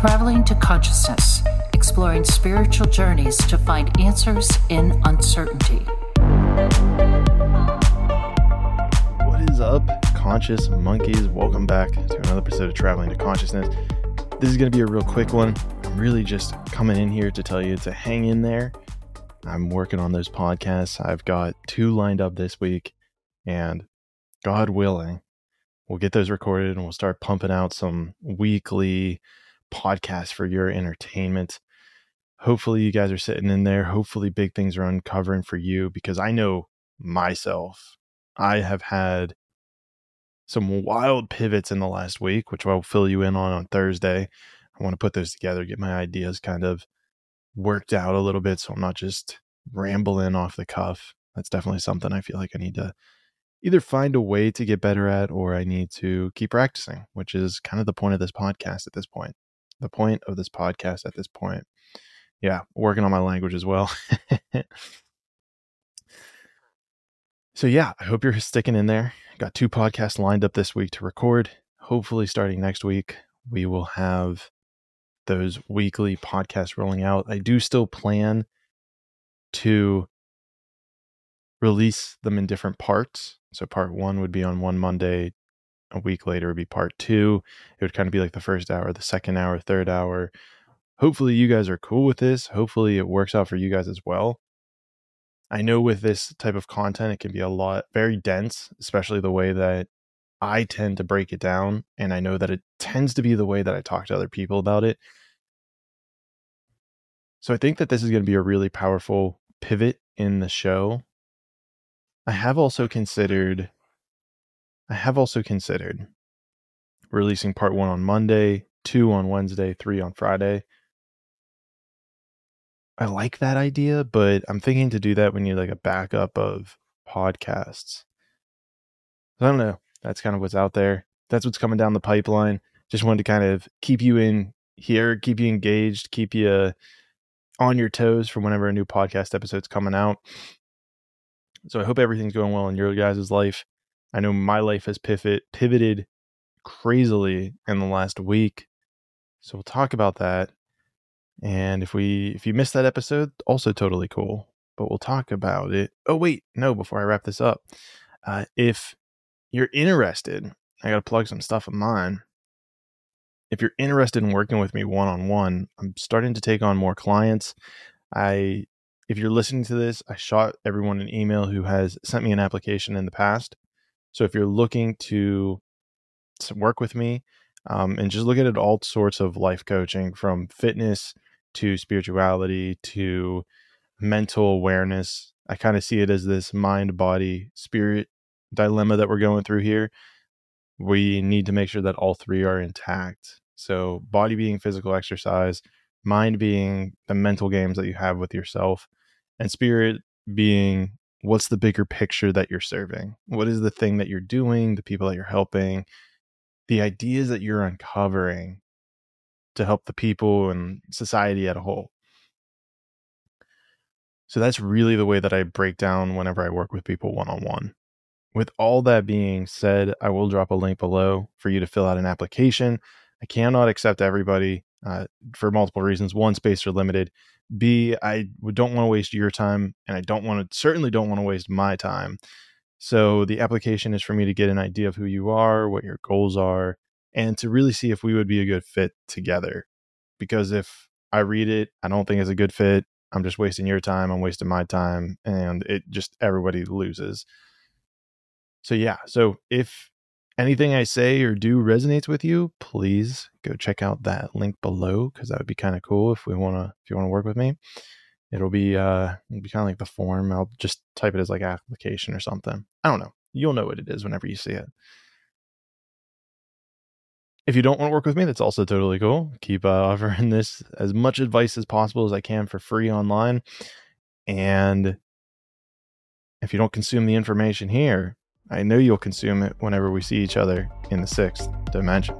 Traveling to Consciousness, exploring spiritual journeys to find answers in uncertainty. What is up, conscious monkeys? Welcome back to another episode of Traveling to Consciousness. This is going to be a real quick one. I'm really just coming in here to tell you to hang in there. I'm working on those podcasts. I've got two lined up this week, and God willing, we'll get those recorded and we'll start pumping out some weekly podcast for your entertainment. Hopefully, you guys are sitting in there. Hopefully, big things are uncovering for you because I know myself, I have had some wild pivots in the last week, which I'll fill you in on on Thursday. I want to put those together, get my ideas kind of worked out a little bit so I'm not just rambling off the cuff. That's definitely something I feel like I need to either find a way to get better at or I need to keep practicing, which is kind of the point of this podcast at this point the point of this podcast at this point. Yeah, working on my language as well. so, yeah, I hope you're sticking in there. Got two podcasts lined up this week to record. Hopefully, starting next week, we will have those weekly podcasts rolling out. I do still plan to release them in different parts. So, part one would be on one Monday, a week later would be part two. It would kind of be like the first hour, the second hour, third hour. Hopefully, you guys are cool with this. Hopefully, it works out for you guys as well. I know with this type of content, it can be a lot, very dense, especially the way that I tend to break it down. And I know that it tends to be the way that I talk to other people about it. So I think that this is going to be a really powerful pivot in the show. I have also considered I have also considered releasing part one on Monday, two on Wednesday, three on Friday. I like that idea, but I'm thinking to do that when you like a backup of podcasts. I don't know. That's kind of what's out there. That's what's coming down the pipeline. Just wanted to kind of keep you in here, keep you engaged, keep you on your toes for whenever a new podcast episode's coming out. So I hope everything's going well in your guys' life. I know my life has pivot pivoted crazily in the last week. So we'll talk about that. And if we if you missed that episode, also totally cool. But we'll talk about it. Oh wait, no, before I wrap this up. Uh, if you're interested, I gotta plug some stuff of mine. If you're interested in working with me one on one, I'm starting to take on more clients. I if you're listening to this, I shot everyone an email who has sent me an application in the past. So if you're looking to, work with me um, and just look at it all sorts of life coaching from fitness to spirituality to mental awareness, I kind of see it as this mind body spirit dilemma that we're going through here. We need to make sure that all three are intact. So, body being physical exercise, mind being the mental games that you have with yourself, and spirit being what's the bigger picture that you're serving? What is the thing that you're doing, the people that you're helping, the ideas that you're uncovering to help the people and society at a whole? So that's really the way that I break down whenever I work with people one on one. With all that being said, I will drop a link below for you to fill out an application. I cannot accept everybody uh, for multiple reasons. One, space are limited. B, I don't want to waste your time, and I don't want to certainly don't want to waste my time. So the application is for me to get an idea of who you are, what your goals are, and to really see if we would be a good fit together. Because if I read it, I don't think it's a good fit. I'm just wasting your time. I'm wasting my time, and it just everybody loses. So yeah. So if anything I say or do resonates with you, please go check out that link below because that would be kind of cool if we want to if you want to work with me. It'll be uh it'll be kind of like the form. I'll just type it as like application or something. I don't know. You'll know what it is whenever you see it. If you don't want to work with me, that's also totally cool. Keep uh, offering this as much advice as possible as I can for free online. And if you don't consume the information here, I know you'll consume it whenever we see each other in the sixth dimension.